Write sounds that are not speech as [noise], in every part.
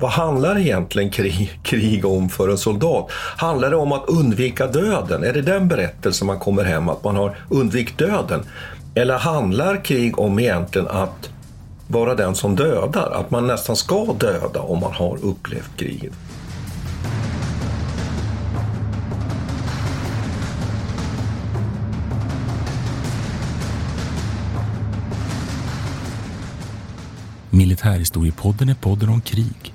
Vad, vad handlar egentligen krig, krig om för en soldat? Handlar det om att undvika döden? Är det den berättelsen man kommer hem, att man har undvikit döden? Eller handlar krig om egentligen att vara den som dödar? Att man nästan ska döda om man har upplevt kriget? Militärhistoriepodden är podden om krig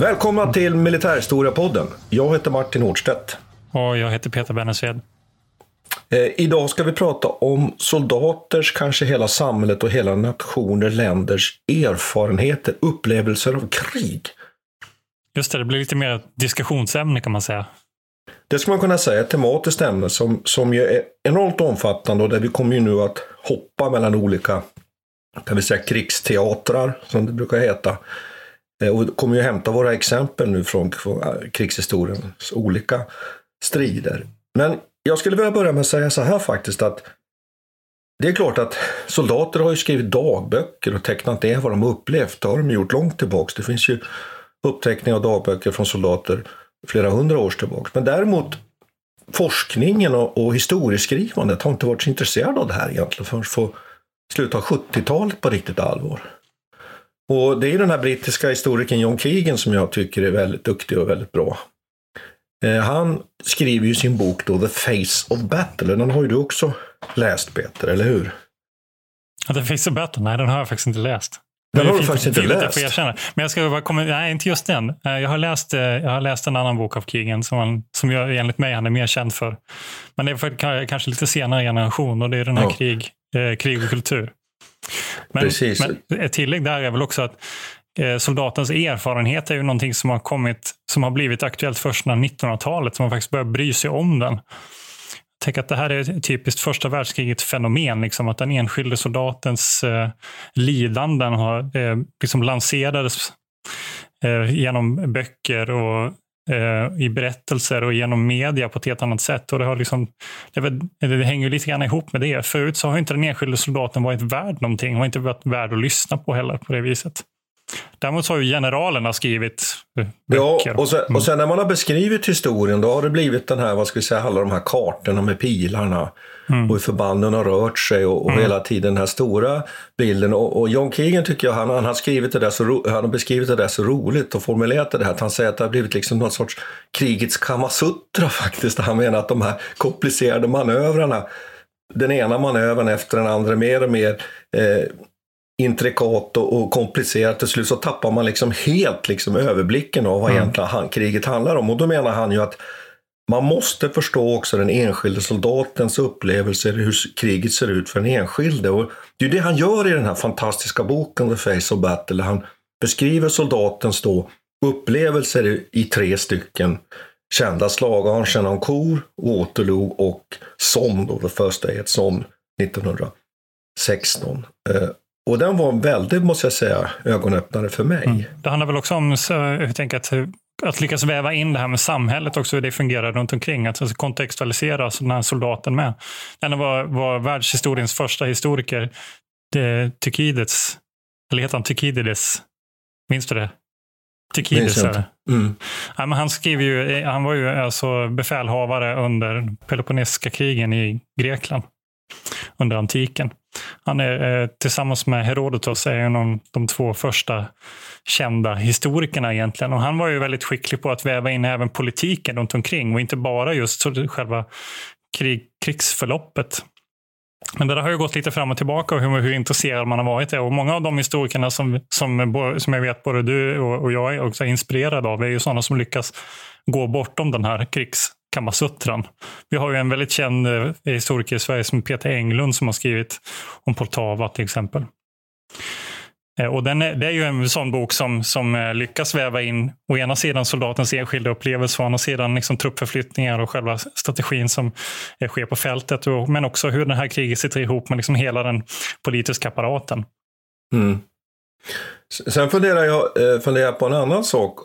Välkomna till Militärhistoriepodden. Jag heter Martin Hårdstedt. Och jag heter Peter Bennesved. Eh, idag ska vi prata om soldaters, kanske hela samhället och hela nationer, länders erfarenheter, upplevelser av krig. Just det, det blir lite mer ett diskussionsämne kan man säga. Det ska man kunna säga, ett tematiskt ämne som, som ju är enormt omfattande och där vi kommer ju nu att hoppa mellan olika kan vi säga, krigsteatrar, som det brukar heta. Eh, och kommer ju hämta våra exempel nu från, krigshistoriens olika strider. Men jag skulle vilja börja med att säga så här faktiskt att det är klart att soldater har ju skrivit dagböcker och tecknat ner vad de upplevt. Det har de gjort långt tillbaks. Det finns ju uppteckningar av dagböcker från soldater flera hundra år tillbaks. Men däremot forskningen och, och historieskrivandet har inte varit så intresserad av det här egentligen förrän på slutet av 70-talet på riktigt allvar. Och det är den här brittiska historikern John Keegan som jag tycker är väldigt duktig och väldigt bra. Eh, han skriver ju sin bok då The Face of Battle. Den har ju du också läst Peter, eller hur? Ja, The Face of Battle? Nej, den har jag faktiskt inte läst. Den har du faktiskt inte läst? erkänna. Men jag ska bara komma, nej, inte just den. Eh, Jag har läst, eh, jag har läst en annan bok av Keegan som, han, som jag, enligt mig han är mer känd för. Men det är för ka- kanske lite senare generation och det är den här Ja. krig, eh, krig och kultur. Men, Precis. men ett tillägg där är väl också att eh, soldatens erfarenhet är ju någonting som har kommit, som har blivit aktuellt först när 1900-talet, som man faktiskt börjar bry sig om den. Tänker att det här är typiskt första världskrigets fenomen, liksom, att den enskilde soldatens eh, lidanden har, eh, liksom lanserades eh, genom böcker och eh, i berättelser och genom media på ett helt annat sätt. Och det, har liksom, det, väl- det hänger lite grann ihop med det. Förut så har inte den enskilde soldaten varit värd någonting, har inte varit värd att lyssna på heller på det viset. Däremot så har ju generalerna skrivit eh, Ja, böcker. och sen, och sen när man har beskrivit historien då har det blivit den här, vad ska vi säga, alla de här kartorna med pilarna och hur förbanden har rört sig och, och hela tiden den här stora bilden. Och, och John Keegan tycker jag, han, han, har skrivit det där så ro, han har beskrivit det där så roligt och formulerat det här att han säger att det har blivit liksom någon sorts krigets kamasutra [laughs] faktiskt. Han menar att de här komplicerade manövrarna, den ena manövern efter den andra mer och mer eh, intrikat och, och komplicerat. Till slut så tappar man liksom helt liksom överblicken av vad egentligen han, kriget handlar om. Och då menar han ju att man måste förstå också den enskilde soldatens upplevelser, hur kriget ser ut för den enskilde. Och det är det han gör i den här fantastiska boken The Face of Battle. där Han beskriver soldatens då upplevelser i, tre stycken kända slag. Argenoncourt, Waterloo och Somme, då, The First Day at Somme 1916. Och den var väldigt, måste jag säga, ögonöppnare för mig. Mm. Det handlar väl också om så, jag tänker att, eh, att lyckas väva in det här med samhället också, hur det fungerar runt omkring. Att alltså kontextualisera den här soldaten med. Den var, var världshistoriens första historiker, det, Tykides, eller heter han Tykidides? Minns du det? Tykides är det. Mm. Ja, men han, skriver ju, han var ju alltså befälhavare under Peloponnesiska krigen i Grekland under antiken. Han är eh, tillsammans med Herodotos är en av de två första kända historikerna egentligen. Och han var ju väldigt skicklig på att väva in även politiken runt omkring och inte bara just själva krig, krigsförloppet. Men det där har ju gått lite fram och tillbaka och hur, hur intresserad man har varit. Och många av de historikerna som, som, som jag vet både du och, och jag är också inspirerade av är ju sådana som lyckas gå bortom den här krigs... Kamasutran. Vi har ju en väldigt känd eh, historiker i Sverige som Peter Englund som har skrivit om Poltava till exempel. Eh, och den är, det är ju en sån bok som, som eh, lyckas väva in å ena sidan soldatens enskilda upplevelse och å andra sidan liksom truppförflyttningar och själva strategin som sker på fältet. Och, men också hur det här kriget sitter ihop med liksom hela den politiska apparaten. Mm. Sen funderar jag funderar på en annan sak.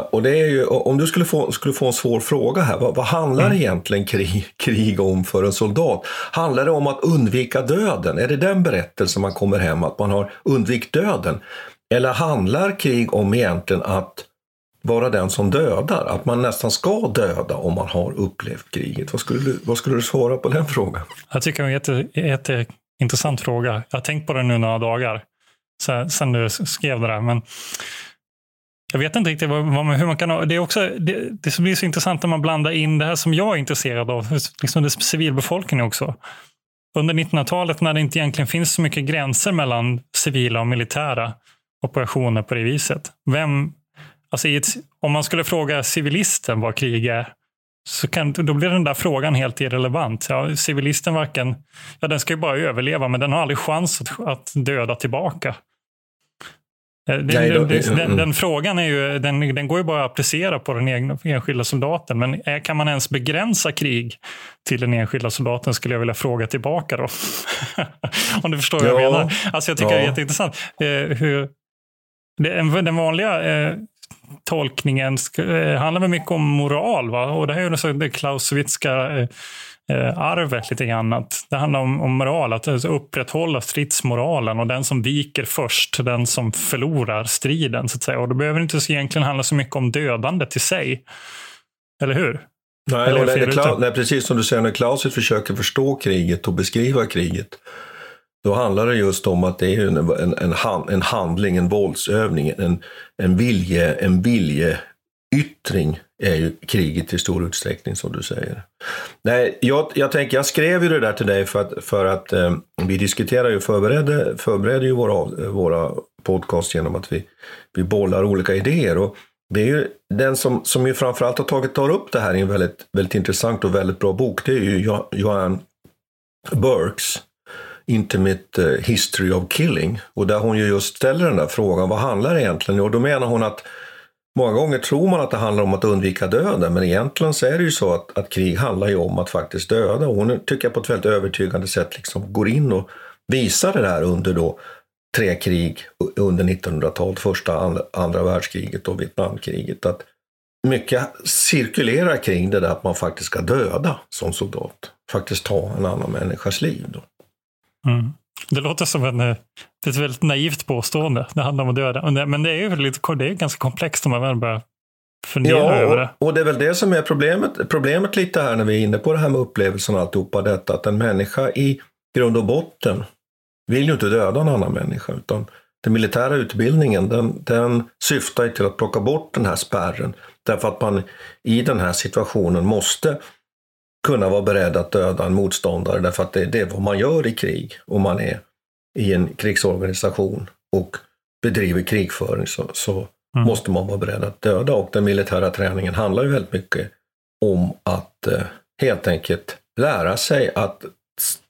Och det är ju, om du skulle få, skulle få en svår fråga här, vad, vad handlar mm. egentligen krig, krig om för en soldat? Handlar det om att undvika döden? Är det den berättelsen man kommer hem, att man har undvikit döden? Eller handlar krig om egentligen att vara den som dödar? Att man nästan ska döda om man har upplevt kriget? Vad skulle du, vad skulle du svara på den frågan? Jag tycker det är en jätte, jätteintressant fråga. Jag har tänkt på den nu några dagar sen du skrev det där. Men jag vet inte riktigt vad, vad, hur man kan... Det, är också, det, det blir så intressant när man blandar in det här som jag är intresserad av, liksom det civilbefolkningen också. Under 1900-talet när det inte egentligen finns så mycket gränser mellan civila och militära operationer på det viset. Vem, alltså ett, om man skulle fråga civilisten vad krig är, så kan, då blir den där frågan helt irrelevant. Ja, civilisten varken, ja, den ska ju bara överleva, men den har aldrig chans att, att döda tillbaka. Eh, den, den, den, den, frågan är ju, den, den går ju bara att applicera på den egna, enskilda soldaten. Men är, kan man ens begränsa krig till den enskilda soldaten skulle jag vilja fråga tillbaka då. [laughs] Om du förstår vad jag menar. Alltså jag tycker ja. det är jätteintressant. Eh, hur, det, den vanliga eh, tolkningen eh, handlar väl mycket om moral. Va? Och det här är ju det Clausewitska eh, eh, arvet lite grann. det handlar om, om moral, att alltså upprätthålla stridsmoralen och den som viker först, den som förlorar striden. så att säga. Och då behöver det inte egentligen handla så mycket om dödandet i sig. Eller hur? Nej, Eller nej, det, nej, precis som du säger, när Clausewitz försöker förstå kriget och beskriva kriget, då handlar det just om att det är en, en, en, en handling, en våldsövning, en, en, vilje, en viljeyttring är ju kriget i stor utsträckning som du säger. Nej, jag, jag tänker, jag skrev ju det där till dig för att, för att eh, vi diskuterar ju, förbereder, förbereder ju våra, våra podcast genom att vi, vi bollar olika idéer. Och det är ju den som, som ju framförallt har tagit tar upp det här i en väldigt, väldigt intressant och väldigt bra bok, det är ju Joanne Burks Intimate eh, History of Killing. Och där hon ju just ställer den där frågan, vad handlar det egentligen? Och då menar hon att Många gånger tror man att det handlar om att undvika döden, men egentligen så är det ju så att, att krig handlar ju om att faktiskt döda. Och hon tycker jag på ett väldigt övertygande sätt liksom går in och visar det där under då tre krig under 1900-talet, första, andra, andra världskriget och Vietnamkriget. Att mycket cirkulerar kring det där att man faktiskt ska döda som soldat. Faktiskt ta en annan människas liv. Då. Mm. Det låter som en, eh, ett väldigt naivt påstående. Det handlar om att döda. Men det är ju lite, det är ganska komplext om man väl börjar fundera ja, över det. Och det är väl det som är problemet, problemet lite här när vi är inne på det här med upplevelsen och alltihopa detta. Att en människa i grund och botten vill ju inte döda en annan människa. Utan den militära utbildningen den, den syftar till att plocka bort den här spärren. Därför att man i den här situationen måste kunna vara beredd att döda en motståndare därför att det, det är vad man gör i krig om man är i en krigsorganisation och bedriver krigföring så, så mm. måste man vara beredd att döda och den militära träningen handlar ju väldigt mycket om att eh, helt enkelt lära sig att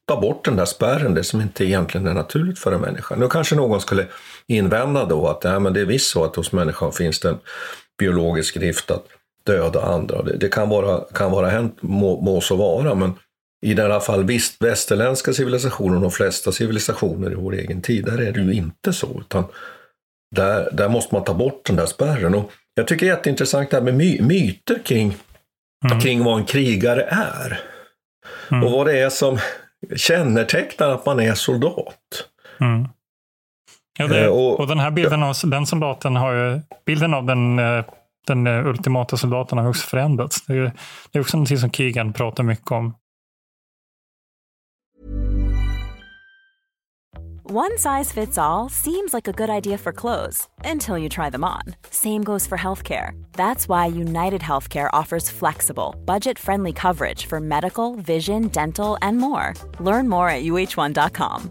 ta bort den där spärren, det som inte egentligen är naturligt för en människa. Nu kanske någon skulle invända då att ja, men det är visst så att hos människan finns det en biologisk drift att döda andra. Det, det kan vara, kan vara hänt, må, må så vara, men i alla fall visst, västerländska civilisationer och de flesta civilisationer i vår egen tid, där är det ju inte så. Utan där, där måste man ta bort den där spärren. Och jag tycker det är jätteintressant det här med my, myter kring, mm. kring vad en krigare är. Mm. Och vad det är som kännetecknar att man är soldat. Mm. Ja, det, eh, och, och, den här bilden av den soldaten har ju, bilden av den eh, den eh, ultimata soldaten har också förändrats. Det är, det är också någonting som Keegan pratar mycket om. One size fits all seems like a good idea for clothes until you try them on. Same goes for healthcare. That's why United Healthcare offers flexible, budget friendly coverage for medical, vision, dental, and more. Learn more at uh1.com.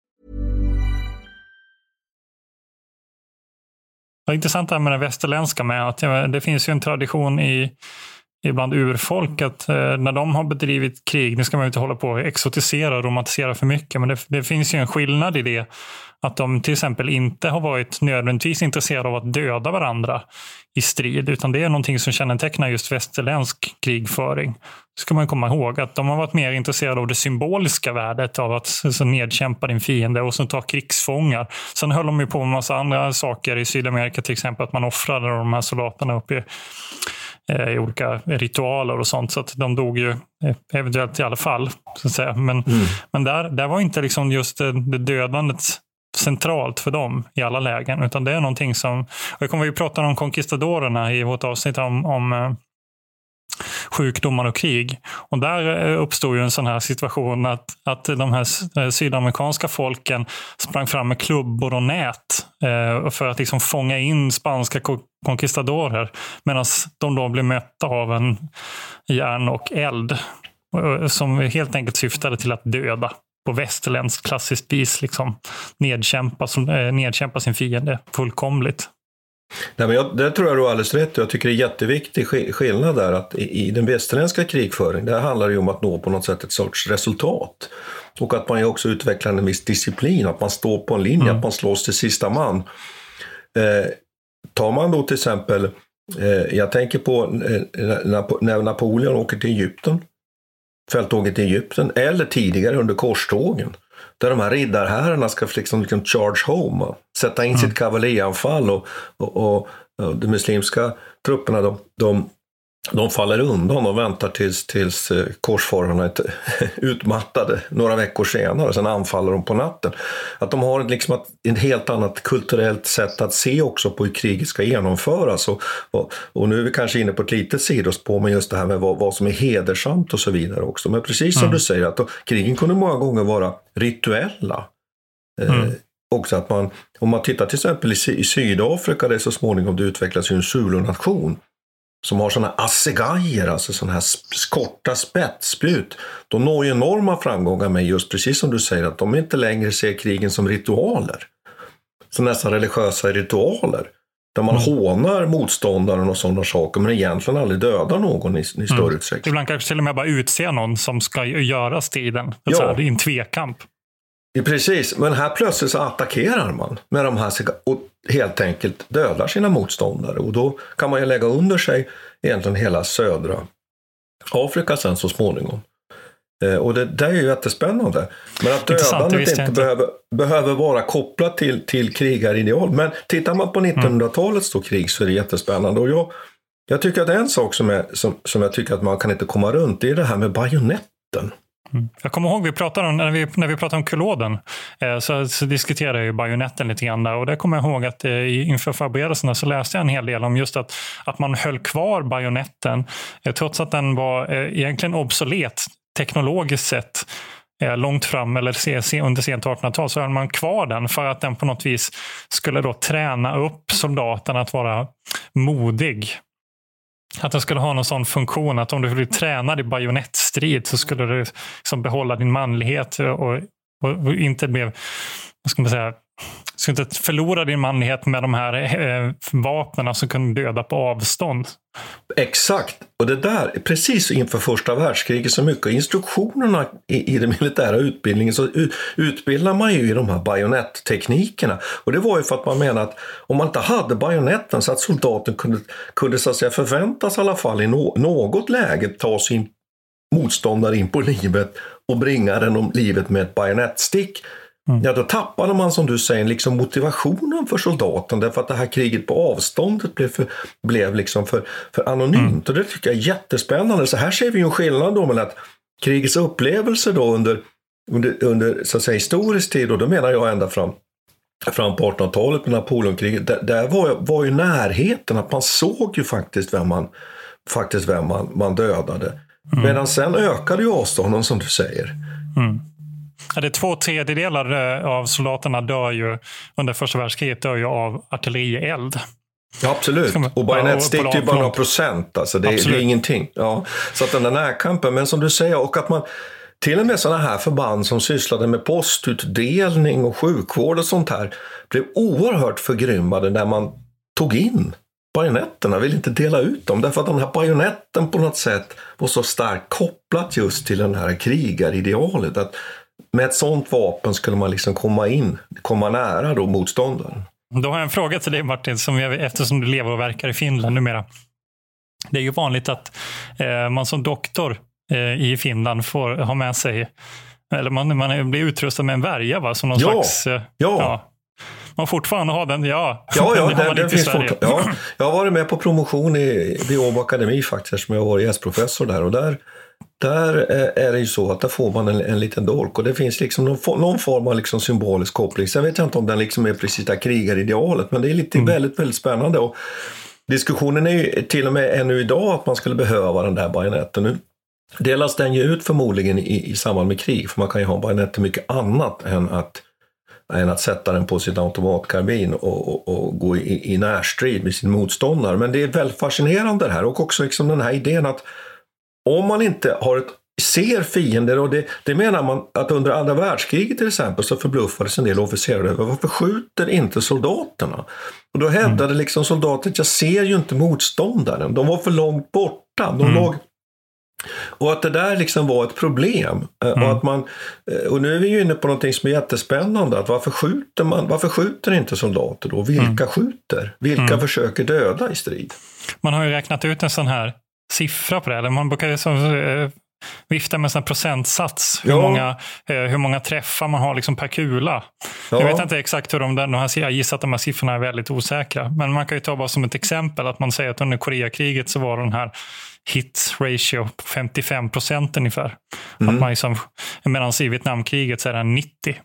Det är intressant det här med det västerländska med att det finns ju en tradition i ibland urfolk att eh, när de har bedrivit krig, nu ska man inte hålla på och exotisera och romantisera för mycket, men det, det, finns ju en skillnad i det. Att de till exempel inte har varit nödvändigtvis intresserade av att döda varandra i strid, utan det är någonting som kännetecknar just västerländsk krigföring. Det ska man komma ihåg, att de har varit mer intresserade av det symboliska värdet av att så nedkämpa din fiende och så ta krigsfångar. Sen höll de ju på med massa andra saker i Sydamerika, till exempel att man offrade de här soldaterna uppe i i olika ritualer och sånt. Så att de dog ju eh, eventuellt i alla fall. Så att säga. Men, mm. men där, där var inte liksom just det, det dödandet centralt för dem i alla lägen. Utan det är någonting som, och jag kommer ju prata om konkistadorerna i vårt avsnitt om, om eh, sjukdomar och krig. Och där eh, uppstod ju en sån här situation att, att de här eh, sydamerikanska folken sprang fram med klubbor och nät eh, för att liksom fånga in spanska conquistadorer. Medan de då blev mötta av en järn och eld eh, som helt enkelt syftade till att döda på västerländskt klassiskt vis liksom nedkämpa, nedkämpa sin fiende fullkomligt. Nej, men jag, det tror jag du har alldeles rätt Jag tycker det är jätteviktig skillnad där att i, i den västerländska krigföringen, där handlar det ju om att nå på något sätt ett sorts resultat. Och att man också utvecklar en viss disciplin, att man står på en linje, mm. att man slåss till sista man. Eh, tar man då till exempel, eh, jag tänker på eh, när Napoleon åker till Egypten, fälttåget till Egypten, eller tidigare under korstågen. Där de här riddarherrarna ska liksom, liksom charge home, sätta in mm. sitt kavalleranfall och, och, och, och de muslimska trupperna de, de de faller undan och väntar tills, tills eh, korsfararna [laughs] är utmattade några veckor senare, sen anfaller de på natten. Att de har liksom ett, ett helt annat kulturellt sätt att se också på hur kriget ska genomföras. Och, och, och nu är vi kanske inne på ett litet sidospår med just det här med vad, vad, som är hedersamt och så vidare också. Men precis som mm. du säger, att då, krigen kunde många gånger vara rituella. Eh, mm. också att man, om man tittar till exempel i, i Sydafrika, där så småningom det utvecklas en Zulu-nation som har sådana assegajer, alltså sådana här korta spetsspjut, de når ju enorma framgångar med just precis som du säger, att de inte längre ser krigen som ritualer. Som nästan religiösa ritualer. Där man mm. hånar motståndaren och sådana saker, men egentligen aldrig dödar någon i, i större mm. utsträckning. Ibland kanske till och med bara utse någon som ska göra striden. Ja. I en tvekamp. Ja, precis, men här plötsligt så attackerar man med de här och helt enkelt dödar sina motståndare. Och då kan man ju lägga under sig egentligen hela södra Afrika sen så småningom. Eh, och det, det är ju jättespännande. Men att dödandet inte, inte, Behöver, behöver vara kopplat till, till krigarideal. Men tittar man på 1900-talets mm. krig så är det jättespännande. Och jag, jag tycker att en sak som, är, som, som jag tycker att man kan inte komma runt, det är det här med bajonetten. Mm. Jag kommer ihåg vi pratade om, när, vi, när vi pratade om kuloden eh, så, så diskuterade jag bajonetten lite grann där och det kommer jag ihåg att eh, inför förberedelserna så läste jag en hel del om just att, att man höll kvar bajonetten eh, trots att den var eh, egentligen obsolet teknologiskt sett eh, långt fram eller se, se, under sent 1800-tal så höll man kvar den för att den på något vis skulle då träna upp soldaten att vara modig. Att den skulle ha någon sån funktion att om du blir tränad i bajonettstrid så skulle du liksom behålla din manlighet och, och, och inte bli, vad ska man säga, ska inte förlora din manlighet med de här eh, vapnen som kan döda på avstånd. Exakt, och det där, precis inför första världskriget, så mycket instruktionerna i, i den militära utbildningen så utbildar man ju i de här bajonettteknikerna. Och det var ju för att man menade att om man inte hade bajonetten så att soldaten kunde, kunde så att säga förväntas i alla fall i no, något läge ta sin motståndare in på livet och bringa den om livet med ett bajonettstick Mm. Ja, då tappade man som du säger liksom motivationen för soldaten därför att det här kriget på avståndet blev, för, blev liksom för, för anonymt. Mm. Och det tycker jag är jättespännande. Så här ser vi ju en skillnad då mellan att krigets upplevelse då under, under, under så att säga, historisk tid, och då menar jag ända fram fram på 1800-talet med Napoleonkriget, där, där var, var ju närheten, att man såg ju faktiskt vem man, faktiskt vem man, man dödade. Mm. Medan sen ökade ju avstånden som du säger. Mm. Det är två tredjedelar eh, av soldaterna dör ju under första världskriget dör ju av artillerield. Ja, absolut. Och bajonettstick är ju bara några procent. Alltså. Det, det, är ingenting. Ja. Så att den där närkampen, men som du säger, och att man till och med sådana här förband som sysslade med postutdelning och sjukvård och sånt här blev oerhört förgrymmade när man tog in bajonetterna, ville inte dela ut dem därför att den här bajonetten på något sätt var så starkt kopplat just till den här krigaridealet. Att med ett sånt vapen skulle man liksom komma in, komma nära då motståndaren. Då har jag en fråga till dig Martin, som jag, eftersom du lever och verkar i Finland numera. Det är ju vanligt att eh, man som doktor eh, i Finland får ha med sig, eller man, man blir utrustad med en värja va? Som någon ja, slags, eh, ja. ja. Man fortfarande har den, ja. Ja, ja, [laughs] den, den finns fort, ja. Jag har varit med på promotion i, vid Åbo Akademi faktiskt, eftersom jag har varit gästprofessor där. Och där där är det ju så att där får man en, en liten dolk och det finns liksom någon, någon form av liksom symbolisk koppling. Sen vet jag inte om den liksom är precis det krigaridealet men det är lite mm. väldigt, väldigt spännande. Och diskussionen är ju till och med ännu idag att man skulle behöva den där bajonetten. Nu delas den ju ut förmodligen i, i samband med krig för man kan ju ha en bajonett till mycket annat än att, än att sätta den på sin automatkarbin och, och, och gå i, i närstrid med sin motståndare. Men det är väldigt fascinerande det här och också liksom den här idén att om man inte har ett, ser fiender, och det, det menar man att under andra världskriget till exempel så förbluffades en del officerare över varför skjuter inte soldaterna? Och då hävdade mm. liksom soldater jag ser ju inte motståndaren, de var för långt borta. De mm. låg och att det där liksom var ett problem. Eh, mm. Och, att man, eh, och nu är vi ju inne på någonting som är jättespännande. Att varför, skjuter man, varför skjuter inte soldater då? Vilka mm. skjuter? Vilka mm. försöker döda i strid? Man har ju räknat ut en sån här siffra på det. Eller man brukar liksom, eh, vifta med en procentsats. Hur, många, eh, hur många träffar man har liksom per kula. Ja. Jag vet inte exakt hur de de jag gissar att de här siffrorna är väldigt osäkra. Men man kan ju ta bara som ett exempel att man säger att under Koreakriget så var den här hit ratio på 55 procent ungefär. Mm. Att man liksom, medan i Vietnamkriget så är den 90.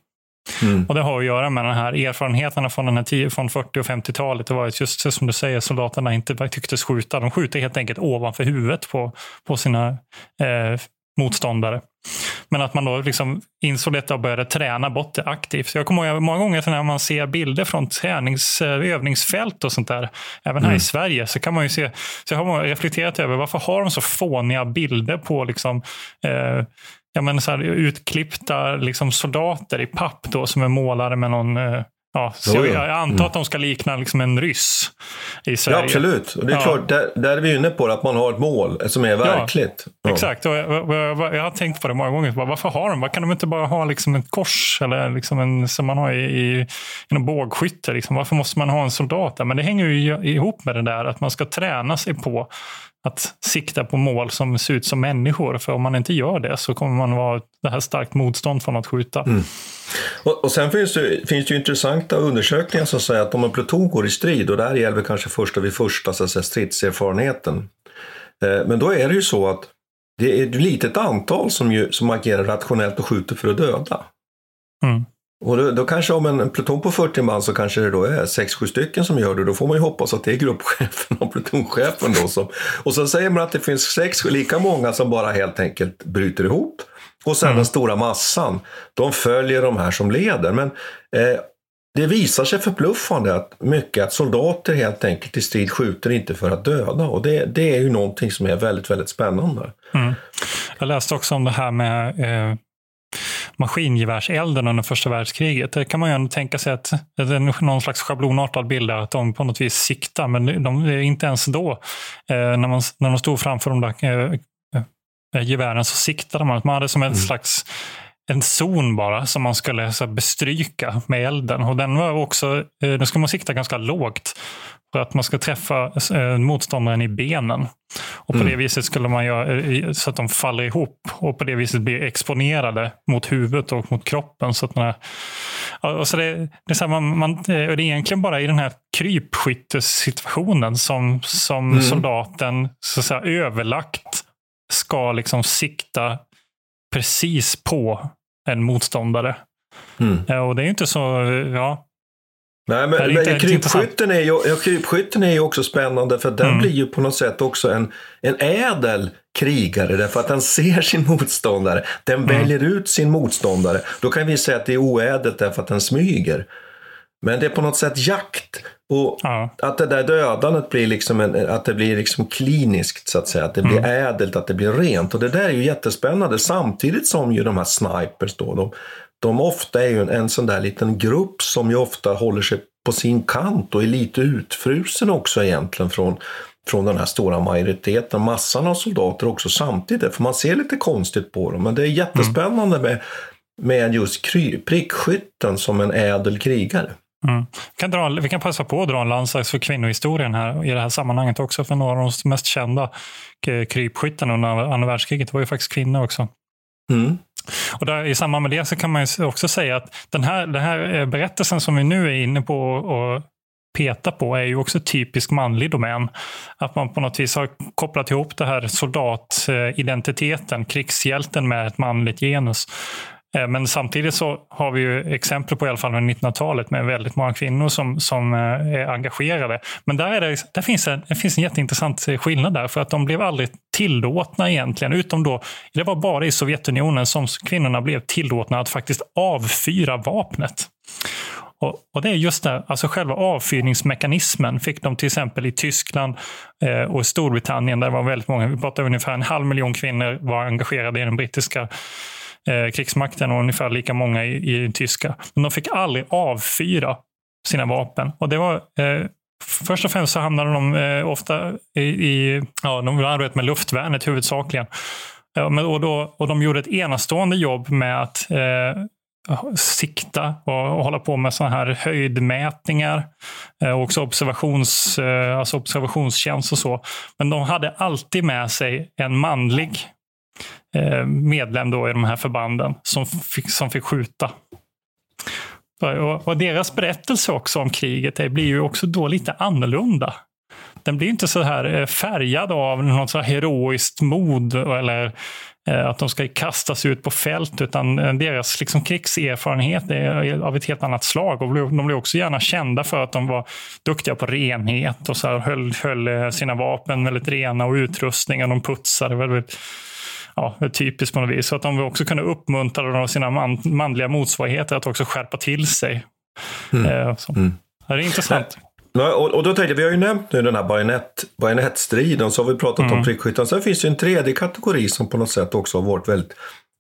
Mm. Och Det har att göra med den här erfarenheterna från, den här från 40 och 50-talet. Det var just som du säger, soldaterna inte tycktes skjuta. De skjuter helt enkelt ovanför huvudet på, på sina eh, motståndare. Men att man då liksom insåg detta och började träna bort det aktivt. Jag kommer ihåg många gånger när man ser bilder från tränings, eh, övningsfält och sånt där, även här mm. i Sverige, så kan man ju se, så jag har reflekterat över varför har de så fåniga bilder på liksom, eh, ja, men så här, utklippta liksom, soldater i papp då, som är målade med någon eh, Ja, så jag, jag antar mm. att de ska likna liksom en ryss i Sverige. Ja, absolut. Och det är ja. klart, där, där är vi inne på att man har ett mål som är verkligt. Ja, Exakt. Och jag, jag, jag, har tänkt på det många gånger. Varför har de? Varför kan de inte bara ha liksom ett kors eller liksom en, som man har i, i, i bågskytte? Liksom? Varför måste man ha en soldat där? Men det hänger ju ihop med det där att man ska träna sig på att sikta på mål som ser ut som människor. För om man inte gör det så kommer man vara det här starkt motstånd från att skjuta. Mm. Och, och, sen finns det, finns det ju intressanta undersökningar som säger att om en pluton går i strid, och det här gäller kanske första vid första så att säga, stridserfarenheten. Eh, men då är det ju så att det är ett litet antal som, ju, som agerar rationellt och skjuter för att döda. Mm. Och då, då, kanske om en, pluton på 40 man så kanske det då är 6-7 stycken som gör det. Då får man ju hoppas att det är gruppchefen och plutonchefen då. Som, och så säger man att det finns sex lika många som bara helt enkelt bryter ihop och sen den stora massan. De följer de här som leder. Men eh, det visar sig förbluffande att mycket att soldater helt enkelt i strid skjuter inte för att döda och det, det är ju någonting som är väldigt, väldigt spännande. Mm. Jag läste också om det här med eh, maskingevärselden under första världskriget. Det kan man ju ändå tänka sig att det är någon slags schablonartad bild där, att de på något vis siktar, men de, inte ens då. Eh, när, man, när de stod framför de där eh, eh, gevären så siktade man. Man hade som en mm. slags en zon bara som man skulle så bestryka med elden. Och den var också, då ska man sikta ganska lågt för att man ska träffa eh, motståndaren i benen. Och på mm. det viset skulle man göra eh, så att de faller ihop och på det viset blir exponerade mot huvudet och mot kroppen. Så att den här, och så det, det, är så man, man, det är egentligen bara i den här krypskyttesituationen som, som mm. soldaten så att säga, överlagt ska liksom sikta precis på en motståndare. Mm. Och det är inte så, ja. Nej, men, men krypskytten, är ju, ja, krypskytten är ju också spännande för den mm. blir ju på något sätt också en, en ädel krigare därför att den ser sin motståndare. Den mm. väljer ut sin motståndare. Då kan vi säga att det är oädelt därför att den smyger. Men det är på något sätt jakt. Och ja. att det där dödandet blir liksom en, att det blir liksom kliniskt så att säga. Att det blir mm. ädelt, att det blir rent. Och det där är ju jättespännande. Samtidigt som ju de här snipers då, de, de ofta är ju en, en sån där liten grupp som ju ofta håller sig på sin kant och är lite utfrusen också egentligen från, från den här stora majoriteten, massan av soldater också samtidigt. För man ser lite konstigt på dem. Men det är jättespännande mm. med, med just prickskytten som en ädel krigare. Mm. Vi, kan dra, vi kan passa på att dra en landslags för kvinnohistorien här i det här sammanhanget också. För några av de mest kända krypskyttarna under andra världskriget var ju faktiskt kvinnor också. Mm. Och där, I samband med det så kan man också säga att den här, den här eh, berättelsen som vi nu är inne på och peta på är ju också typisk manlig domän. Att man på något vis har kopplat ihop det här soldatidentiteten, krigshjälten med ett manligt genus. Eh, men samtidigt så har vi ju exempel på i alla fall under 1900-talet med väldigt många kvinnor som, som eh, är engagerade. Men där, är det, där finns en, det finns en jätteintressant eh, skillnad där, för att de blev aldrig tillåtna egentligen, utom då, det var bara i Sovjetunionen som kvinnorna blev tillåtna att faktiskt avfyra vapnet. Och, och, det är just det, alltså själva avfyrningsmekanismen fick de till exempel i Tyskland eh, och Storbritannien, där det var väldigt många, vi pratar ungefär en halv miljon kvinnor var engagerade i den brittiska eh, krigsmakten och ungefär lika många i, i tyska. Men de fick aldrig avfyra sina vapen. Och det var eh, Först och främst så hamnade de eh, ofta i, i ja, de arbetade med luftvärnet huvudsakligen. Ja, men, och, då, och de gjorde ett enastående jobb med att eh, sikta och, och hålla på med sådana här höjdmätningar. Eh, och också observations, eh, alltså observationstjänst och så. Men de hade alltid med sig en manlig Eh, medlem då i de här förbanden som fick, som fick skjuta. Och, och deras berättelse också om kriget blir ju också då lite annorlunda. Den blir inte så här eh, färgad av något så här heroiskt mod eller eh, att de ska kastas ut på fält, utan deras liksom krigserfarenhet är av ett helt annat slag. Och de blev också gärna kända för att de var duktiga på renhet och så här höll, höll sina vapen väldigt rena och utrustningen. De putsade väldigt ja, typiskt på något vis. Så att de också kunde uppmuntra sina man, manliga motsvarigheter att också skärpa till sig. Mm. Eh, mm. Det är intressant. Och, och då tänkte jag, vi har ju nämnt nu den här bajonett, bajonettstriden, så har vi pratat mm. om prickskyttan. Sen finns det en tredje kategori som på något sätt också har varit väldigt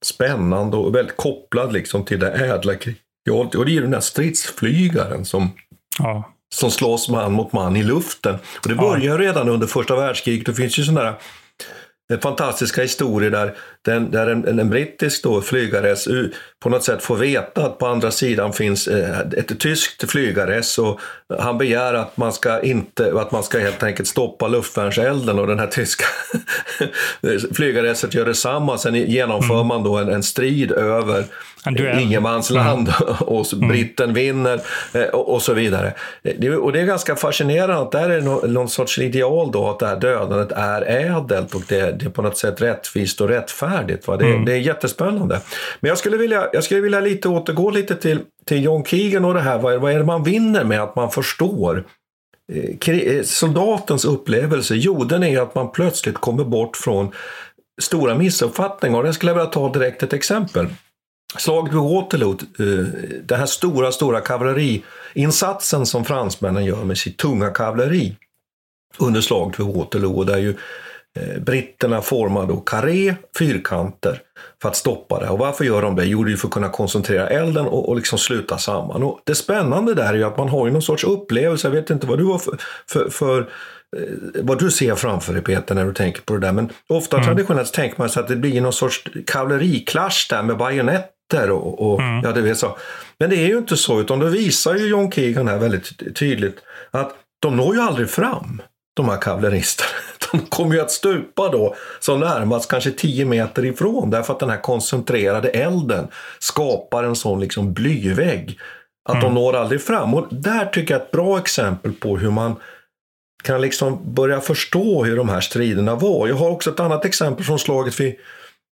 spännande och väldigt kopplad liksom till det ädla kriget. Och det är den här stridsflygaren som, ja. som slåss man mot man i luften. Och det börjar ja. redan under första världskriget. Det finns ju sådana fantastiska historier där, den, där en, en, brittisk då, flygare på något sätt får veta att på andra sidan finns eh, ett tyskt flygare och han begär att man ska inte, att man ska helt enkelt stoppa luftvärnselden och den här tyska [laughs] flygareset gör detsamma. Sen genomför mm. man då en, en strid över ingenmansland mm. [laughs] och mm. britten vinner eh, och, och så vidare. Det, och det är ganska fascinerande att där är någon, någon sorts ideal då att det här dödandet är ädelt och det, det är på något sätt rättvist och rättfärdigt. Va? Det, mm. det är jättespännande. Men jag skulle vilja, jag skulle vilja lite återgå lite till, till John Keegan och det här. Vad, vad är det man vinner med att man förstår eh, eh, soldatens upplevelse? Jo, den är att man plötsligt kommer bort från stora missuppfattningar. Och det skulle jag vilja ta direkt ett exempel. Slaget vid Waterloo, eh, den här stora, stora kavalleriinsatsen som fransmännen gör med sitt tunga kavalleri under slaget vid Waterloo, där ju britterna formar då karré, fyrkanter, för att stoppa det. Och varför gör de det? Jo, det är för att kunna koncentrera elden och, och liksom sluta samman. Och det spännande där är ju att man har ju någon sorts upplevelse, jag vet inte vad du har för, för, för eh, vad du ser framför dig Peter när du tänker på det där, men ofta mm. traditionellt tänker man sig att det blir någon sorts kavalleriklasch där med bajonett och, och mm. ja, det vet så. Men det är ju inte så, utan det visar ju John Keegan här väldigt tydligt att de når ju aldrig fram, de här kavalleristerna. De kommer ju att stupa då som närmast kanske 10 meter ifrån därför att den här koncentrerade elden skapar en sån liksom blyvägg. Att mm. de når aldrig fram. Och där tycker jag ett bra exempel på hur man kan liksom börja förstå hur de här striderna var. Jag har också ett annat exempel från slaget vid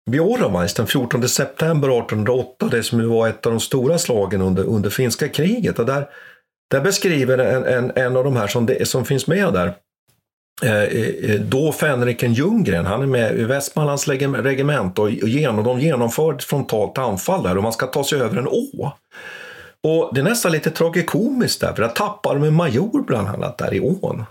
vid Oravais den 14 september 1808, det som var ett av de stora slagen under, under finska kriget. Och där, där beskriver en, en, en av de här som, det, som finns med där, Eh, eh, eh, då Fänriken Ljunggren, han är med i Västmanlands regemente och, de genomför ett frontalt anfall där och man ska ta sig över en å. Och det är nästan lite tragikomiskt där, för där tappar de en major bland annat där i ån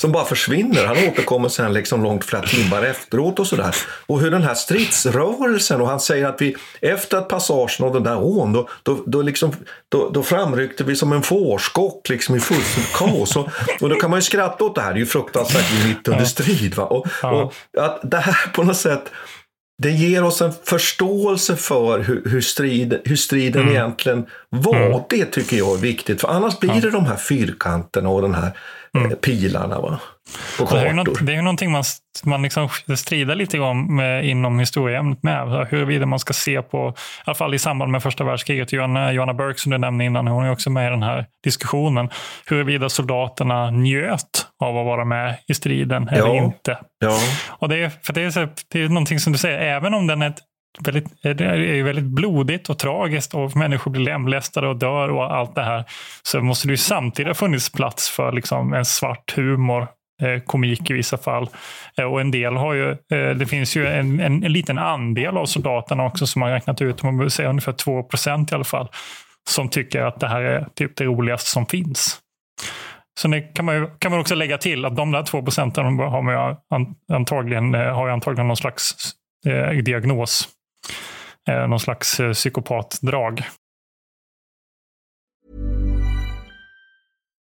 som bara försvinner. Han återkommer sen liksom långt flera timmar efteråt och sådär. Och hur den här stridsrörelsen, och han säger att vi efter att passagen av den där ån, då, då, då, liksom, då, då framryckte vi som en fårskock liksom i fullständigt kaos. Och, och då kan man ju skratta åt det här, det är ju fruktansvärt mitt under strid. Va? Och, och att det här på något sätt det ger oss en förståelse för hur, hur, strid, hur striden mm. egentligen var. Mm. Det tycker jag är viktigt, för annars blir det de här fyrkanterna och den här mm. Eh, pilarna. Va? På det, är något, det är någonting man, man liksom strider lite om med, inom historieämnet med. Huruvida man ska se på, i alla fall i samband med första världskriget, Johanna, Johanna Burke som du nämnde innan, hon är också med i den här diskussionen, huruvida soldaterna njöt av att vara med i striden eller ja. inte. Ja. Och det är, för det är, så, det är någonting som du säger, även om den är väldigt, det är väldigt blodigt och tragiskt och människor blir lemlästade och dör och allt det här. Så måste det ju samtidigt ha funnits plats för liksom en svart humor Eh, komik i vissa fall. Eh, och en del har ju, eh, det finns ju en, en, en, liten andel av soldaterna också som har räknat ut, man vill säga ungefär 2 procent i alla fall, som tycker att det här är typ det roligaste som finns. Så det kan man, ju, kan man också lägga till att de där 2 procenten har man antagligen, har antagligen någon slags eh, diagnos eh, någon slags eh, psykopatdrag.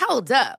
Hold up.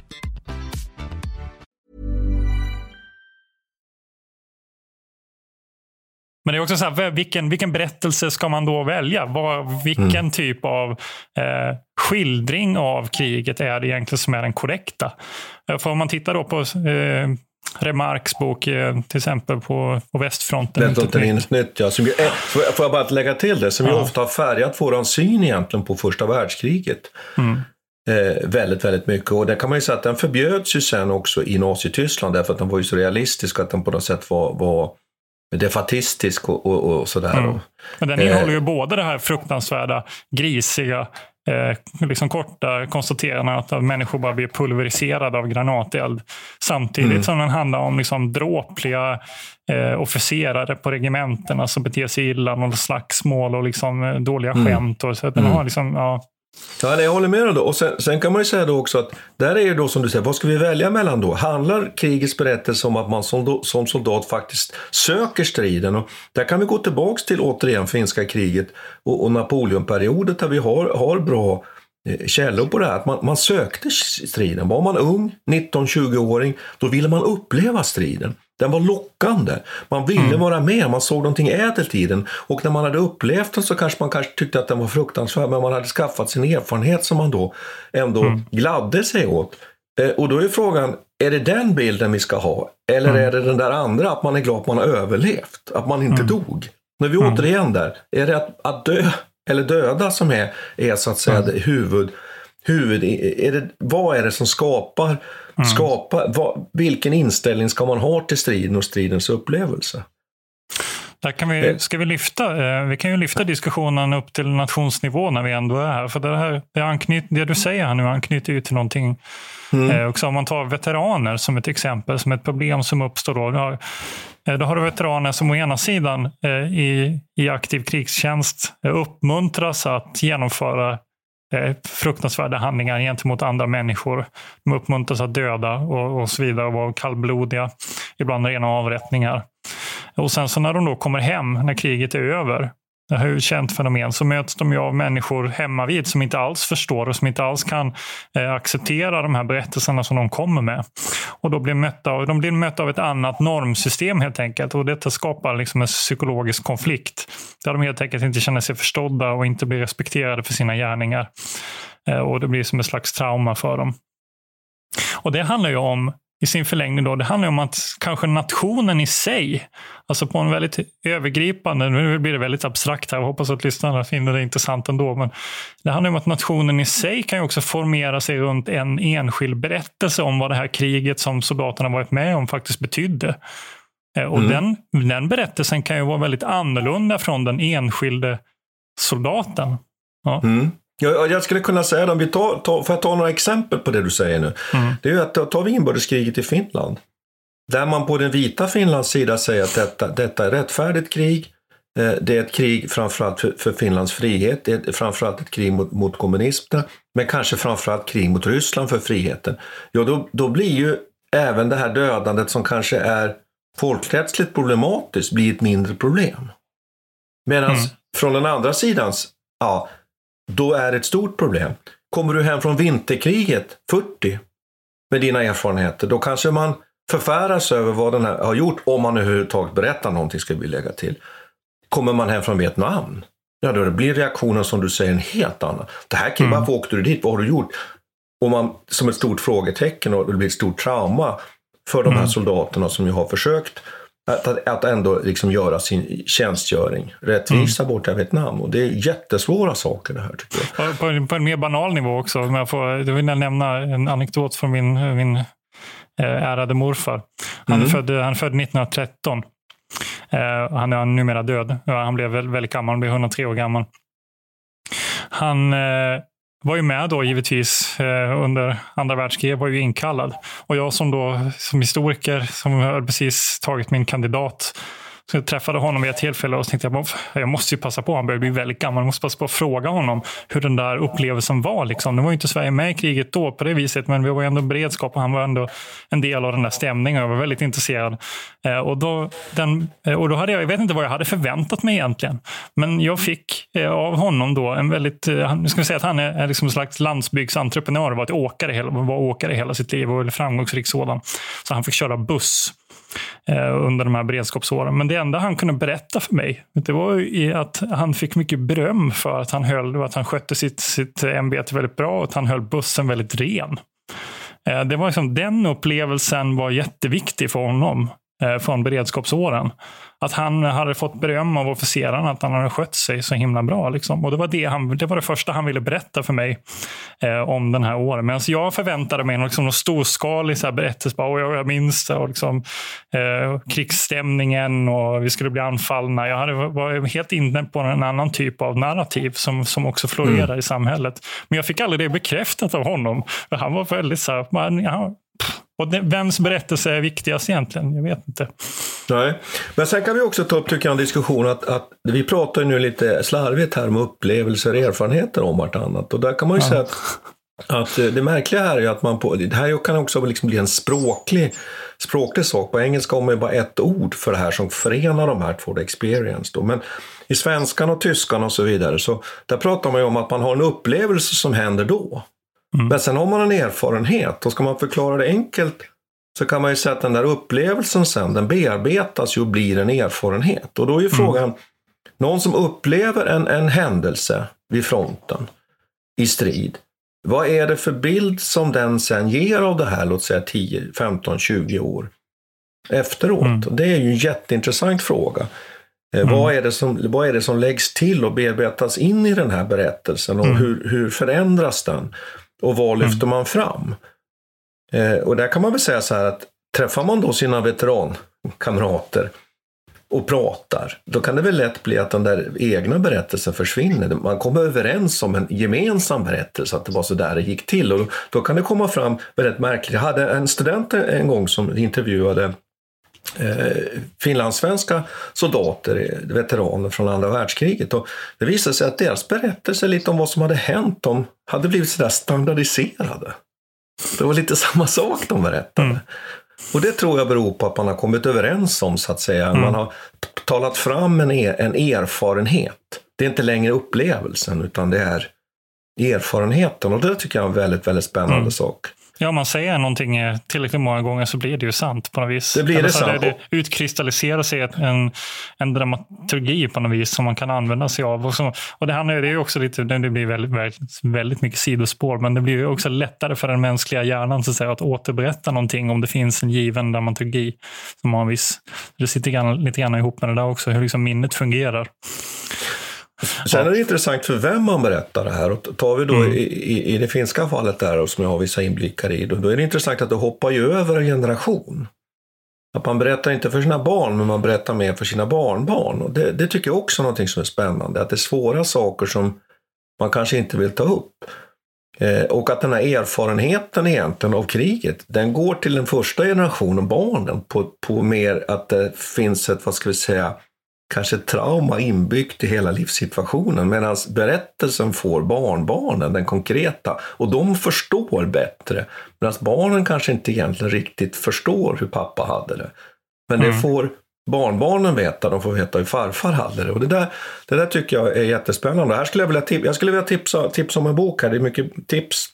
Men det är också så här, vilken, vilken berättelse ska man då välja? Vad, vilken mm. typ av eh, skildring av kriget är det egentligen som är den korrekta? För om man tittar då på eh, Remarks bok eh, till exempel på, på västfronten. Västfronten inget nytt, ja. Som är, får jag bara lägga till det, som ja. ju ofta har färgat vår syn egentligen på första världskriget. Mm. Eh, väldigt, väldigt mycket. Och det kan man ju säga att den förbjöds ju sen också i Nazityskland därför att den var ju så realistisk att den på något sätt var, var defatistisk och, och, och sådär. Mm. Men den innehåller ju eh, både det här fruktansvärda, grisiga, eh, liksom korta konstateranden att människor bara blir pulveriserade av granateld. Samtidigt mm. som den handlar om liksom dråpliga eh, officerare på regementena som beter sig illa, någon slagsmål och liksom eh, dåliga mm. skämt. Och så den mm. har liksom, ja, Ja, jag håller med dig då. Och sen, sen, kan man ju säga då också att där är ju då som du säger, vad ska vi välja mellan då? Handlar krigets berättelse om att man som, som soldat faktiskt söker striden? Och där kan vi gå tillbaks till återigen finska kriget och, och Napoleonperioden där vi har, har bra eh, källor på det här. Att man, man sökte striden. Var man ung, 19-20-åring, då ville man uppleva striden. Den var lockande. Man ville mm. vara med, man såg någonting ädelt i den. Och när man hade upplevt den så kanske man kanske tyckte att den var fruktansvärd, men man hade skaffat sin erfarenhet som man då ändå mm. gladde sig åt. Eh, och då är frågan, är det den bilden vi ska ha? Eller mm. är det den där andra, att man är glad att man har överlevt, att man inte mm. dog? Nu är vi mm. återigen där, är det att, att dö eller döda som är, är så att säga mm. huvud, huvud är det, vad är det som skapar Mm. Skapa, vad, vilken inställning ska man ha till striden och stridens upplevelse? Där kan vi, ska vi, lyfta, eh, vi kan ju lyfta diskussionen upp till nationsnivå när vi ändå är här. För det, här, det, anknyt, det du säger här nu anknyter ju till någonting. Mm. Eh, också om man tar veteraner som ett exempel, som ett problem som uppstår då. Då har, eh, då har du veteraner som å ena sidan i, i aktiv krigstjänst uppmuntras att genomföra eh, Eh, fruktansvärda handlingar gentemot andra människor. De uppmuntras att döda och, och så vidare och vara kallblodiga. Ibland rena avrättningar. Och sen så när de då kommer hem, när kriget är över, det här är ju ett känt fenomen, så möts de ju av människor hemma vid som inte alls förstår och som inte alls kan eh, acceptera de här berättelserna som de kommer med. Och då blir mötta av, de blir mötta av ett annat normsystem helt enkelt. Och detta skapar liksom en psykologisk konflikt. Där de helt enkelt inte känner sig förstådda och inte blir respekterade för sina gärningar. Eh, och det blir som ett slags trauma för dem. Och det handlar ju om i sin förlängning då, det handlar om att kanske nationen i sig, alltså på en väldigt övergripande, nu blir det väldigt abstrakt här, jag hoppas att lyssnarna finner det intressant ändå, men det handlar om att nationen i sig kan ju också formera sig runt en enskild berättelse om vad det här kriget som soldaterna varit med om faktiskt betydde. Eh, och mm. den, den berättelsen kan ju vara väldigt annorlunda från den enskilde soldaten. Ja. Mm. Jag, jag skulle kunna säga, om vi tar, tar, får jag ta några exempel på det du säger nu? Mm. Det är ju att tar vi inbördeskriget i Finland, där man på den vita Finlands sida säger att detta, detta är rättfärdigt krig, eh, det är ett krig framförallt för, för Finlands frihet, det är framförallt ett krig mot, mot kommunisterna, men kanske framförallt krig mot Ryssland för friheten. Ja, då, då blir ju även det här dödandet som kanske är folkrättsligt problematiskt blir ett mindre problem. Medan mm. från den andra sidans, ja, då är det ett stort problem. Kommer du hem från vinterkriget 40 med dina erfarenheter, då kanske man förfäras över vad den här har gjort, om man överhuvudtaget berättar någonting, ska vi lägga till. Kommer man hem från Vietnam, ja då blir reaktionen som du säger en helt annan. Det här kriget, mm. varför åkte du dit? Vad har du gjort? Och man, som ett stort frågetecken och det blir ett stort trauma för de här mm. soldaterna som ju har försökt att, att ändå liksom göra sin tjänstgöring rättvisa mm. borta i Vietnam. Och det är jättesvåra saker det här tycker jag. På, en, på en mer banal nivå också, om jag, får, jag vill nämna en anekdot från min, min eh, ärade morfar. Han, mm. född, han född 1913. Eh, han är numera död. Han blev väldigt gammal, han blev 103 år gammal. Han eh, var ju med då givetvis eh, under andra världskriget, var ju inkallad. Och jag som då som historiker, som har precis tagit min kandidat så jag träffade honom vid ett tillfälle och tänkte jag, jag måste ju passa på, han börjar bli väldigt gammal, jag måste passa på att fråga honom hur den där upplevelsen var. Liksom. Nu var ju inte Sverige med i kriget då på det viset, men vi var ändå beredskap och han var ändå en del av den där stämningen. Jag var väldigt intresserad. Eh, och, då, den, eh, och då hade jag, jag vet inte vad jag hade förväntat mig egentligen, men jag fick eh, av honom då en väldigt, eh, nu ska vi säga att han är, är liksom en slags landsbygdsentreprenör, varit åkare var åkare hela sitt liv och en framgångsrik sådan. Så han fick köra buss Eh, under de här beredskapsåren. Men det enda han kunde berätta för mig, det var att han fick mycket beröm för att han, höll, att han skötte sitt, sitt ämbete väldigt bra och att han höll bussen väldigt ren. Eh, det var liksom, den upplevelsen var jätteviktig för honom eh, från beredskapsåren att han hade fått beröm av officerarna att han hade skött sig så himla bra. Liksom. Och det var det, han, det var det första han ville berätta för mig eh, om den här åren. Medan jag förväntade mig liksom, någon storskalig så här, berättelse. Bara, jag, jag minns och liksom, eh, krigsstämningen och vi skulle bli anfallna. Jag hade, var helt inne på en annan typ av narrativ som, som också florerar mm. i samhället. Men jag fick aldrig det bekräftat av honom. Han var väldigt så här, man, ja, och vems berättelse är viktigast egentligen? Jag vet inte. Nej, men sen kan vi också ta upp tycker jag, en diskussion att, att vi pratar ju nu lite slarvigt här om upplevelser och erfarenheter om vartannat. Och där kan man ju ja. säga att, att eh, det märkliga här är att man på, det här kan också liksom bli en språklig, språklig sak. På engelska har man bara ett ord för det här som förenar de här två, experience. Då. Men i svenskan och tyskan och så vidare, så där pratar man ju om att man har en upplevelse som händer då. Mm. Men sen har man en erfarenhet och ska man förklara det enkelt så kan man ju säga att den där upplevelsen sen, den bearbetas ju och blir en erfarenhet. Och då är ju mm. frågan, någon som upplever en, en händelse vid fronten i strid, vad är det för bild som den sen ger av det här, låt säga 10, 15, 20 år efteråt? Mm. Det är ju en jätteintressant fråga. Eh, mm. Vad, är det som, vad är det som läggs till och bearbetas in i den här berättelsen och mm. hur, hur förändras den? Och vad mm. lyfter man fram? Eh, och där kan man väl säga så här att träffar man då sina veterankamrater och pratar, då kan det väl lätt bli att den där egna berättelsen försvinner. Man kommer överens om en gemensam berättelse, att det var så där det gick till. Och då kan det komma fram väldigt märkligt. Jag hade en student en gång som intervjuade eh, finlandssvenska soldater, veteraner från andra världskriget. Och det visade sig att deras berättelser lite om vad som hade hänt, de hade blivit sådär standardiserade. Det var lite [laughs] samma sak de berättade. Mm. Och det tror jag beror på att man har kommit överens om, så att säga. Mm. Man har talat fram en, er, en erfarenhet. Det är inte längre upplevelsen, utan det är erfarenheten. Och det tycker jag är en väldigt, väldigt spännande mm. sak. Ja, om man säger någonting tillräckligt många gånger så blir det ju sant på något vis. Det blir Eller det sant. Det, det utkristalliserar sig en, en dramaturgi på något vis som man kan använda sig av. Och, så, och det handlar ju också lite, det blir väldigt, väldigt, väldigt mycket sidospår, men det blir ju också lättare för den mänskliga hjärnan så att, säga, att återberätta någonting om det finns en given dramaturgi. Som har en viss, det sitter grann, lite grann ihop med det där också, hur liksom minnet fungerar. Sen är det intressant för vem man berättar det här. Och tar vi då mm. i, i, det finska fallet där, som jag har vissa inblickar i, då, då är det intressant att det hoppar ju över en generation. Att man berättar inte för sina barn, men man berättar mer för sina barnbarn. Och det, det tycker jag också är någonting som är spännande, att det är svåra saker som man kanske inte vill ta upp. Eh, och att den här erfarenheten egentligen av kriget, den går till den första generationen barnen på, på mer att det finns ett, vad ska vi säga, kanske trauma inbyggt i hela livssituationen medan berättelsen får barnbarnen, den konkreta, och de förstår bättre. Medan barnen kanske inte egentligen riktigt förstår hur pappa hade det. Men mm. det får barnbarnen veta, de får veta hur farfar hade det. Och det där, det där tycker jag är jättespännande. Här skulle jag, vilja tipsa, jag skulle vilja tipsa, tipsa om en bok här, det är mycket tips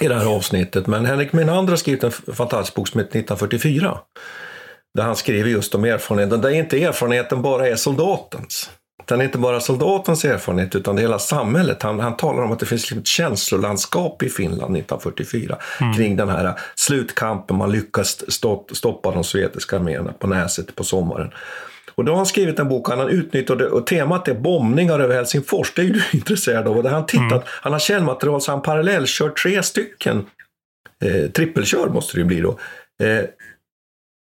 i det här avsnittet. Men Henrik Minander har skrivit en fantastisk bok som heter 1944 där han skriver just om erfarenheten, där inte erfarenheten bara är soldatens. Den är inte bara soldatens erfarenhet utan det är hela samhället. Han, han talar om att det finns ett känslolandskap i Finland 1944 mm. kring den här slutkampen, man lyckas stoppa de sovjetiska arméerna på Näset på sommaren. Och då har han skrivit en bok, han det, och temat är bombningar över Helsingfors. Det är du [laughs] intresserad av. Och där han, tittat, mm. han har källmaterial så han parallellkört tre stycken, eh, trippelkör måste det ju bli då, eh,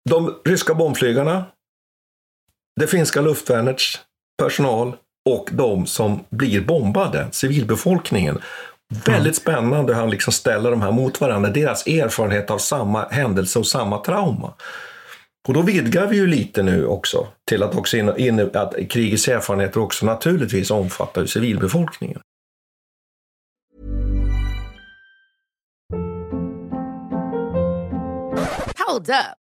de ryska bombflygarna, det finska luftvärnets personal och de som blir bombade, civilbefolkningen. Väldigt spännande hur han liksom ställer de här mot varandra, deras erfarenhet av samma händelse och samma trauma. Och då vidgar vi ju lite nu också till att, också in, in, att krigets erfarenheter också naturligtvis omfattar civilbefolkningen. Hold up.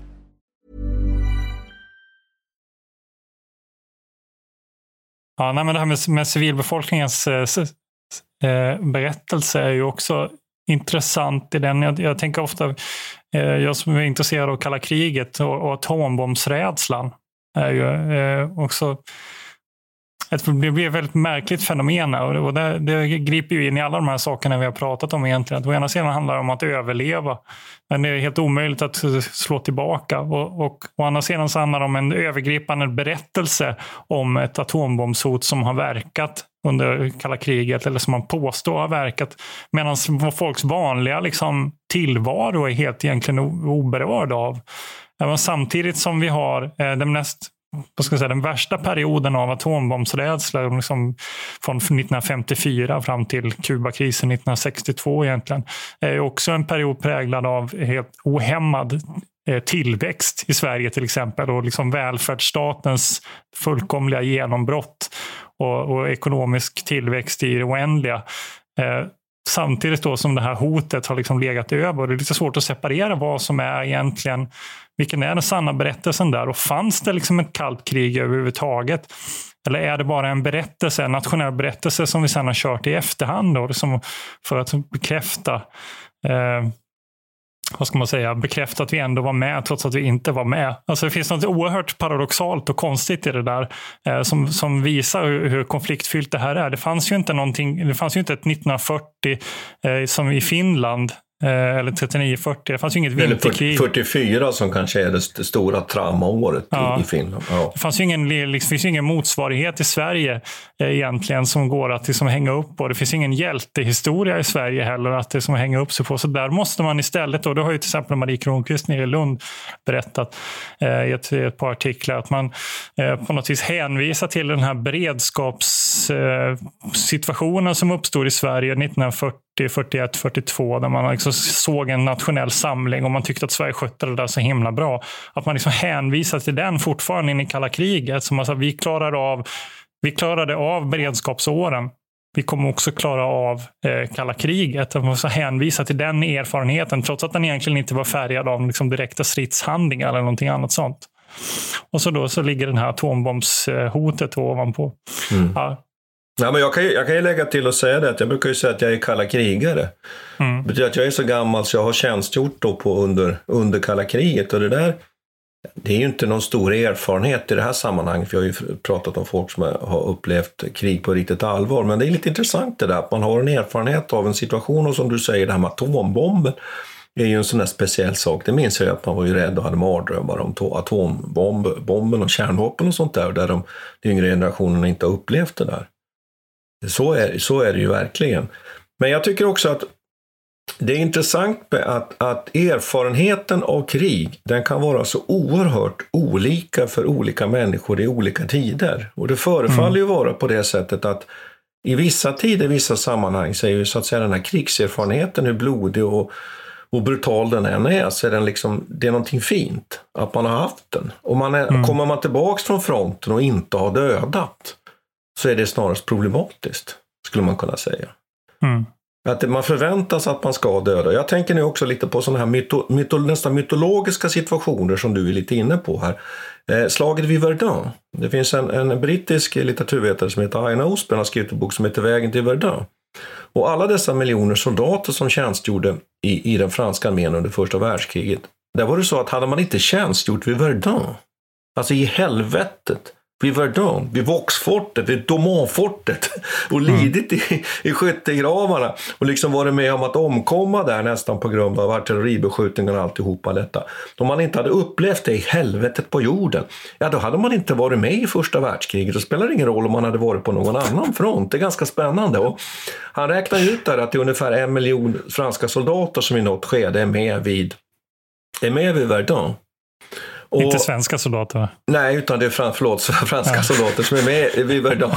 Ja, nej, men det här med, med civilbefolkningens eh, eh, berättelse är ju också intressant i den. Jag, jag tänker ofta, eh, jag som är intresserad av kalla kriget och, och atombombsrädslan är ju eh, också det blir ett väldigt märkligt fenomen och det, det griper ju in i alla de här sakerna vi har pratat om egentligen. Att å ena sidan handlar det om att överleva, men det är helt omöjligt att slå tillbaka. Och, och å andra sidan så handlar det om en övergripande berättelse om ett atombombshot som har verkat under kalla kriget, eller som man påstår har verkat. Medan folks vanliga liksom, tillvaro är helt egentligen oberörd av. Även samtidigt som vi har eh, den mest vad ska jag säga, den värsta perioden av atombombsrädsla liksom från 1954 fram till Kubakrisen 1962 egentligen, är också en period präglad av helt ohämmad eh, tillväxt i Sverige till exempel och liksom välfärdsstatens fullkomliga genombrott och, och ekonomisk tillväxt i det oändliga. Eh, Samtidigt då som det här hotet har liksom legat över. Det är lite svårt att separera vad som är egentligen vilken är den sanna berättelsen där? Och fanns det liksom ett kallt krig överhuvudtaget? Eller är det bara en berättelse, en nationell berättelse som vi sedan har kört i efterhand då, liksom för att bekräfta eh, vad ska man säga, bekräfta att vi ändå var med trots att vi inte var med. Alltså det finns något oerhört paradoxalt och konstigt i det där eh, som, som visar hur, hur, konfliktfyllt det här är. Det fanns ju inte någonting, det fanns ju inte ett 1940 eh, som i Finland eller 39-40. Det fanns ju inget vinterkrig. Eller 44 som kanske är det stora traumaåret ja. i, Finland. Ja. Det fanns ju ingen, liksom, finns ju ingen motsvarighet i Sverige eh, egentligen som går att liksom, hänga upp på. Det finns ingen hjältehistoria i Sverige heller att liksom, hänga upp sig på. Så där måste man istället, och det har ju till exempel Marie Kronqvist nere i Lund berättat eh, i ett, ett, par artiklar, att man eh, på något vis hänvisar till den här beredskapssituationen eh, som uppstod i Sverige 1940 41, 42 där man liksom såg en nationell samling och man tyckte att Sverige skötte det där så himla bra. Att man liksom hänvisar till den fortfarande in i kalla kriget. Som alltså, vi, klarar av, vi klarade av beredskapsåren. Vi kommer också klara av eh, kalla kriget. Man måste hänvisa till den erfarenheten trots att den egentligen inte var färgad av liksom, direkta stridshandlingar eller någonting annat sånt. Och så då så ligger den här atombombshotet ovanpå. Mm. Ja, Ja, men jag, kan, jag kan ju lägga till och säga det att jag brukar ju säga att jag är kalla krigare. Mm. Det betyder att jag är så gammal så jag har tjänstgjort då på under, under kalla kriget och det där det är ju inte någon stor erfarenhet i det här sammanhanget, för jag har ju pratat om folk som har upplevt krig på riktigt allvar. Men det är lite intressant det där att man har en erfarenhet av en situation och som du säger, det här med atombomben är ju en sån där speciell sak. Det minns jag att man var ju rädd och hade mardrömmar om atombomben och kärnvapen och sånt där, där de yngre generationerna inte har upplevt det där. Så är, så är det ju verkligen. Men jag tycker också att det är intressant med att, att erfarenheten av krig, den kan vara så oerhört olika för olika människor i olika tider. Och det förefaller mm. ju vara på det sättet att i vissa tider, i vissa sammanhang, så är ju så att säga den här krigserfarenheten, hur blodig och, och brutal den än är, så är den liksom, det är någonting fint att man har haft den. Och man är, mm. kommer man tillbaks från fronten och inte har dödat, så är det snarast problematiskt, skulle man kunna säga. Mm. Att man förväntas att man ska döda. Jag tänker nu också lite på sådana här myto, myto, nästan mytologiska situationer som du är lite inne på här. Eh, slaget vid Verdun. Det finns en, en brittisk litteraturvetare som heter Aina Osborn har skrivit en bok som heter Vägen till Verdun. Och alla dessa miljoner soldater som tjänstgjorde i, i den franska armén under första världskriget. Där var det så att hade man inte tjänstgjort vid Verdun, alltså i helvetet vid Verdun, vid Vauxfortet, vid Domonfortet och lidit i, i skyttegravarna och liksom varit med om att omkomma där nästan på grund av artilleribeskjutningar och alltihopa detta. Om man inte hade upplevt det i helvetet på jorden, ja då hade man inte varit med i första världskriget. Det spelar ingen roll om man hade varit på någon annan front. Det är ganska spännande. Och han räknar ut där att det är ungefär en miljon franska soldater som i något skede är med vid, är med vid Verdun. Och, inte svenska soldater? Nej, utan det är fram, förlåt, [laughs] franska ja. soldater som är med vid Verdun.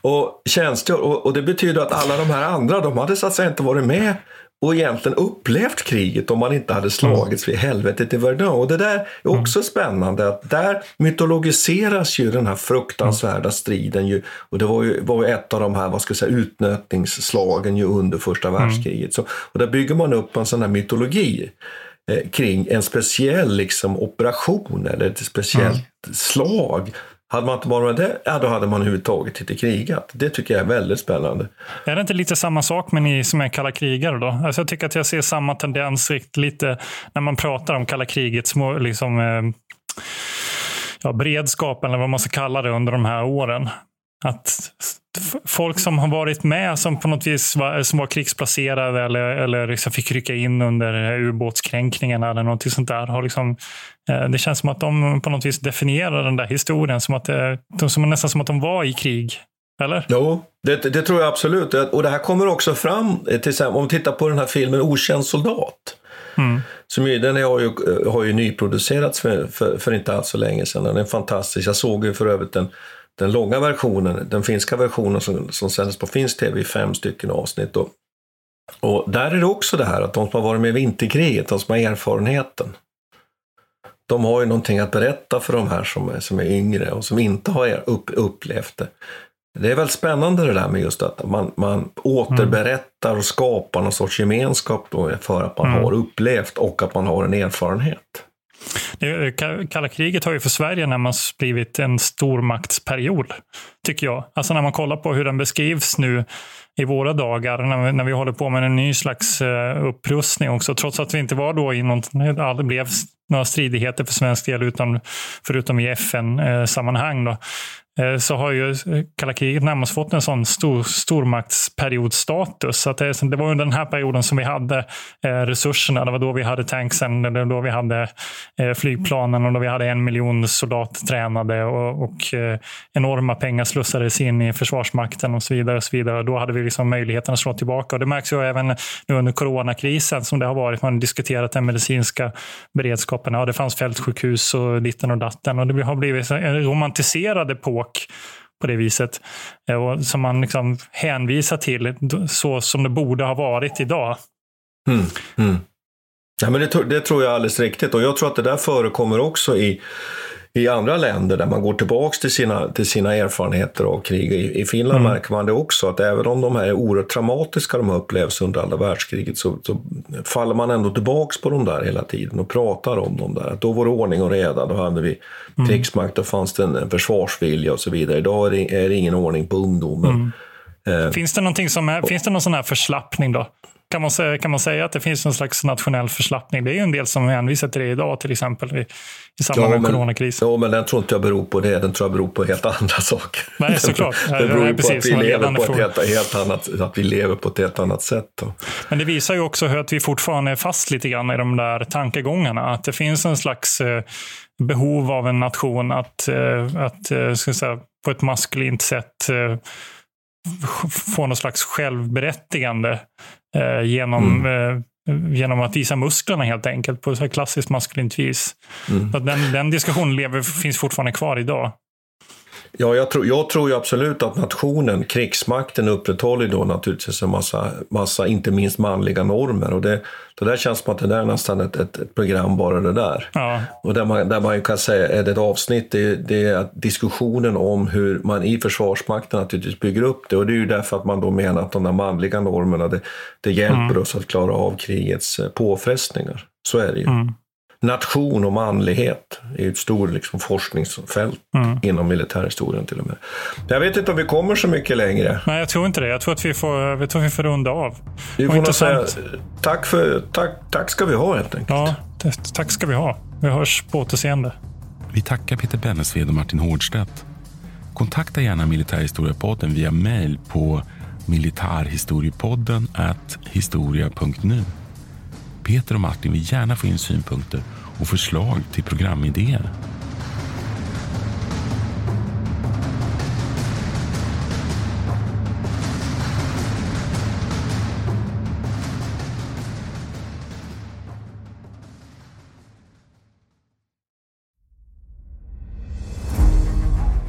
och, tjänstgör, och, och, det betyder att alla de här andra, de hade så att säga inte varit med och egentligen upplevt kriget om man inte hade slagits vid helvetet i Verdun. Och det där är också mm. spännande att där mytologiseras ju den här fruktansvärda striden ju, och det var ju, var ju ett av de här, vad ska jag säga, utnötningsslagen ju under första världskriget. Mm. Så, och där bygger man upp en sån här mytologi. Eh, kring en speciell liksom, operation eller ett speciellt mm. slag. Hade man inte varit det, ja, då hade man överhuvudtaget inte krigat. Det tycker jag är väldigt spännande. Är det inte lite samma sak med ni som är kalla krigare då? Alltså jag tycker att jag ser samma tendens lite när man pratar om kalla krigets liksom, eh, ja, beredskap eller vad man ska kalla det under de här åren. Att folk som har varit med som på något vis var, som var krigsplacerade eller, eller liksom fick rycka in under ubåtskränkningarna eller något sånt där. Har liksom, eh, det känns som att de på något vis definierar den där historien som att det, som nästan som att de var i krig. Eller? Jo, det, det tror jag absolut. Och det här kommer också fram, till exempel, om vi tittar på den här filmen Okänd soldat. Mm. Som ju, den har ju, har ju nyproducerats för, för, för inte alls så länge sedan. Den är fantastisk. Jag såg ju för övrigt den den långa versionen, den finska versionen som, som sändes på finsk tv i fem stycken avsnitt. Och, och där är det också det här att de som har varit med i vinterkriget, de som har erfarenheten, de har ju någonting att berätta för de här som är, som är yngre och som inte har upp, upplevt det. Det är väldigt spännande det där med just att man, man återberättar och skapar någon sorts gemenskap för att man mm. har upplevt och att man har en erfarenhet. Eh, kalla kriget har ju för Sverige närmast blivit en stormaktsperiod, tycker jag. Alltså när man kollar på hur den beskrivs nu i våra dagar, när vi, när vi håller på med en ny slags eh, upprustning också, trots att vi inte var då i någon, det aldrig blev några stridigheter för svensk del, utan, förutom i FN-sammanhang. Eh, Eh, så har ju kalla kriget närmast fått en sån stor, stormaktsperiodstatus. Så att det, det var under den här perioden som vi hade eh, resurserna. Det var då vi hade tanksen, det var då vi hade eh, flygplanen och då vi hade en miljon soldater tränade och, och eh, enorma pengar slussades in i Försvarsmakten och så vidare. Och så vidare. Då hade vi liksom möjligheten att slå tillbaka. Och det märks ju även nu under coronakrisen som det har varit. Man har diskuterat den medicinska beredskapen. Ja, det fanns fältsjukhus och ditten och datten. Och det har blivit en romantiserad epok sak på det viset. Eh, och som man liksom hänvisar till så som det borde ha varit idag. Mm, mm. Ja, men det, det, tror jag är alldeles riktigt och jag tror att det där förekommer också i i andra länder där man går tillbaks till sina, till sina erfarenheter av krig. I, i Finland mm. märker man det också, att även om de här är oerhört traumatiska de upplevs under andra världskriget så, så, faller man ändå tillbaks på dem där hela tiden och pratar om dem där. Att då var det ordning och reda, då hade vi mm. krigsmakt, då fanns det en försvarsvilja och så vidare. Idag är det, är det ingen ordning på ungdomen. Mm. Eh. Finns det, någonting som är, finns det någon sån här förslappning då? Kan man, säga, kan man säga att det finns någon slags nationell förslappning? Det är ju en del som hänvisar till det idag, till exempel i, i samband ja, med coronakrisen. Ja, men den tror inte jag beror på det. Den tror jag beror på helt andra [laughs] saker. Nej, såklart. det beror ju på att vi, lever på ett helt, helt, annat, att vi lever på ett helt annat sätt. Då. Men det visar ju också att vi fortfarande är fast lite grann i de där tankegångarna. Att det finns en slags eh, behov av en nation att, eh, att eh, ska säga, på ett maskulint sätt få någon slags självberättigande eh, genom, mm. eh, genom att visa musklerna helt enkelt på ett klassiskt maskulint vis. Mm. den, den diskussionen lever, finns fortfarande kvar idag. Ja, jag tror, jag tror ju absolut att nationen, krigsmakten, upprätthåller då naturligtvis en massa, massa inte minst manliga normer. Och det, det där känns som att det där är nästan ett, ett, ett program bara det där. Ja. Och där man, där man kan säga, är det ett avsnitt, det, det är diskussionen om hur man i Försvarsmakten naturligtvis bygger upp det. Och det är ju därför att man då menar att de där manliga normerna, det, det hjälper mm. oss att klara av krigets eh, påfrestningar. Så är det ju. Mm nation och manlighet är ett stort liksom, forskningsfält mm. inom militärhistorien till och med. Jag vet inte om vi kommer så mycket längre. Nej, jag tror inte det. Jag tror att vi får, jag tror att vi får runda av. Vi får säga, tack, för, tack, tack ska vi ha helt enkelt. Ja, tack ska vi ha. Vi hörs på återseende. Vi tackar Peter Bennesved och Martin Hårdstedt. Kontakta gärna Militärhistoriepodden via mail på militarhistoriepodden historia.nu. Peter och Martin vill gärna få in synpunkter och förslag till programidéer.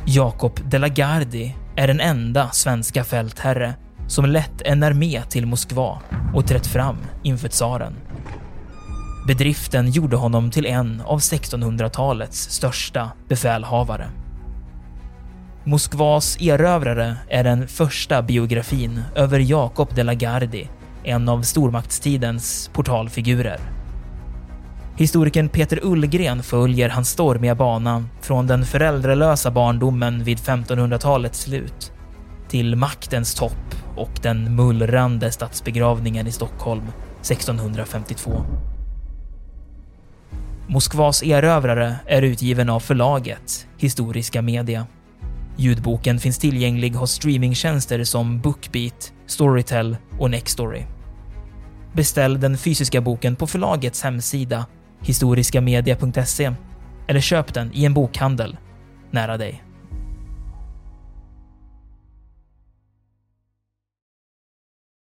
Jakob de la Gardie är den enda svenska fältherre som lett en armé till Moskva och trätt fram inför tsaren. Bedriften gjorde honom till en av 1600-talets största befälhavare. Moskvas erövrare är den första biografin över Jakob de la Gardie, en av stormaktstidens portalfigurer. Historikern Peter Ullgren följer hans stormiga bana från den föräldralösa barndomen vid 1500-talets slut till maktens topp och den mullrande statsbegravningen i Stockholm 1652. Moskvas erövrare är utgiven av förlaget Historiska Media. Ljudboken finns tillgänglig hos streamingtjänster som Bookbeat, Storytel och Nextory. Beställ den fysiska boken på förlagets hemsida historiskamedia.se eller köp den i en bokhandel nära dig.